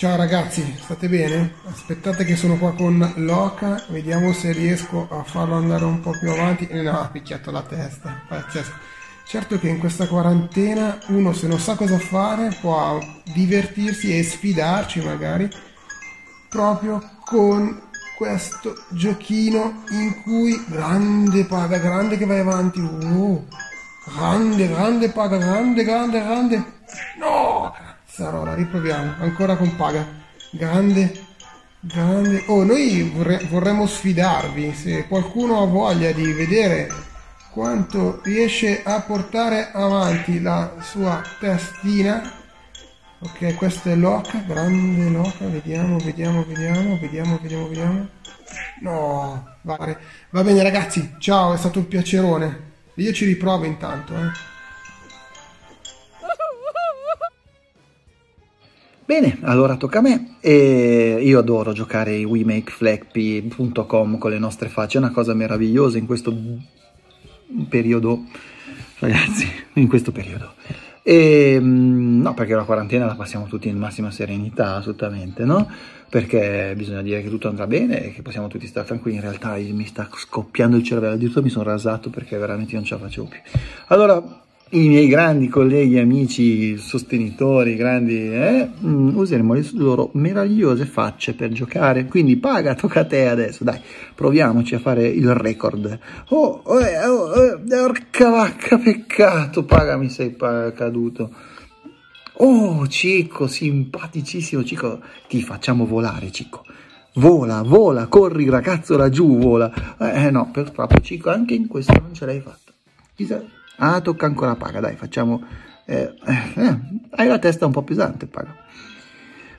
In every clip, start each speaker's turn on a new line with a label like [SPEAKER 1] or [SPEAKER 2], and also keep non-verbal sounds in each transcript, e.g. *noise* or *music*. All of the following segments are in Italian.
[SPEAKER 1] Ciao ragazzi, state bene? Aspettate che sono qua con Loca, vediamo se riesco a farlo andare un po' più avanti. E no, ha picchiato la testa, pazzesco. Certo che in questa quarantena uno se non sa cosa fare può divertirsi e sfidarci magari proprio con questo giochino in cui grande paga, grande che vai avanti. Uh, grande, grande paga, grande, grande, grande. No! Cazzarola, riproviamo. Ancora con paga. Grande, grande. Oh, noi vorre- vorremmo sfidarvi. Se qualcuno ha voglia di vedere quanto riesce a portare avanti la sua testina. Ok, questo è Loca, grande Loca. Vediamo, vediamo, vediamo, vediamo, vediamo, vediamo. No, va, bene ragazzi, ciao, è stato un piacerone. Io ci riprovo intanto, eh.
[SPEAKER 2] Bene, allora tocca a me. E io adoro giocare i WeMakeFlappy.com con le nostre facce, è una cosa meravigliosa in questo periodo, ragazzi, in questo periodo. E, mm, no, perché la quarantena la passiamo tutti in massima serenità, assolutamente, no? Perché bisogna dire che tutto andrà bene e che possiamo tutti stare tranquilli. In realtà mi sta scoppiando il cervello, addirittura mi sono rasato perché veramente non ce la facevo più. Allora, i miei grandi colleghi, amici, sostenitori, grandi, eh, mm, useremo le loro meravigliose facce per giocare. Quindi paga, tocca a te adesso, dai, proviamoci a fare il record. Oh, oh, eh, oh, oh orca vacca, peccato, pagami, sei caduto. Oh, Cico, simpaticissimo Cico, ti facciamo volare, Cico. Vola, vola, corri ragazzo laggiù, vola. Eh no, purtroppo Cico, anche in questo non ce l'hai fatta. Chissà Ah, tocca ancora paga, dai, facciamo... Eh, eh, hai la testa un po' pesante, paga.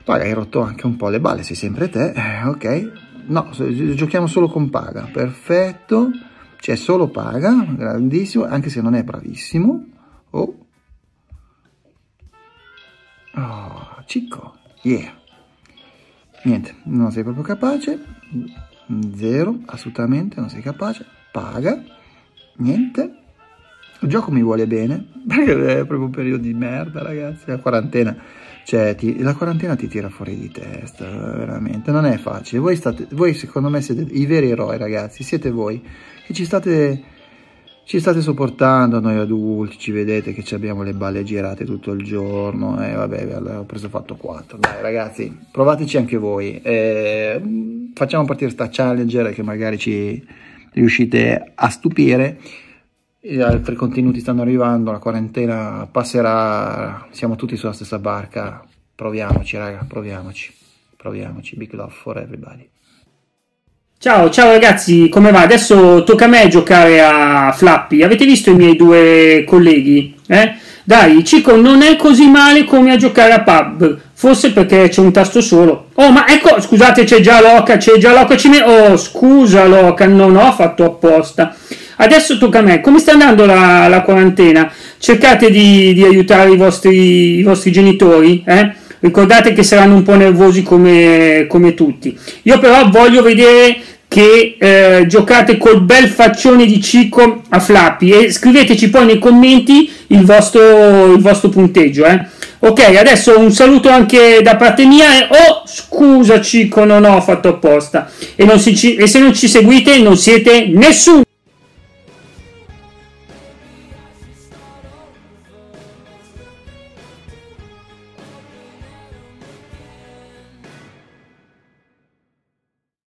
[SPEAKER 2] Paga, hai rotto anche un po' le balle, sei sempre te, eh, ok. No, giochiamo solo con paga, perfetto. C'è solo paga, grandissimo, anche se non è bravissimo. Oh. Oh, Cicco, yeah. Niente, non sei proprio capace. Zero, assolutamente, non sei capace. Paga. Niente. Il gioco mi vuole bene, *laughs* perché è proprio un periodo di merda, ragazzi. La quarantena, cioè, ti, la quarantena ti tira fuori di testa, veramente. Non è facile. Voi, state, voi secondo me, siete i veri eroi, ragazzi. Siete voi che ci state, ci state sopportando, noi adulti. Ci vedete che abbiamo le balle girate tutto il giorno. E eh, vabbè, ho preso fatto 4. Dai, ragazzi, provateci anche voi. Eh, facciamo partire sta challenger che magari ci riuscite a stupire e altri contenuti stanno arrivando, la quarantena passerà, siamo tutti sulla stessa barca, proviamoci raga, proviamoci, proviamoci, big love for everybody.
[SPEAKER 3] Ciao, ciao ragazzi, come va? Adesso tocca a me giocare a Flappy, avete visto i miei due colleghi? Eh? Dai, Cico non è così male come a giocare a pub, forse perché c'è un tasto solo. Oh, ma ecco, scusate, c'è già Loca, c'è già Loca, ci me... Oh, scusa Loca, non ho fatto apposta. Adesso tocca a me. Come sta andando la, la quarantena? Cercate di, di aiutare i vostri, i vostri genitori, eh? Ricordate che saranno un po' nervosi come, come tutti. Io però voglio vedere che eh, giocate col bel faccione di Cico a Flappy e scriveteci poi nei commenti il vostro, il vostro punteggio. Eh? Ok, adesso un saluto anche da parte mia e oh scusa Cico non ho fatto apposta e, si, e se non ci seguite non siete nessuno.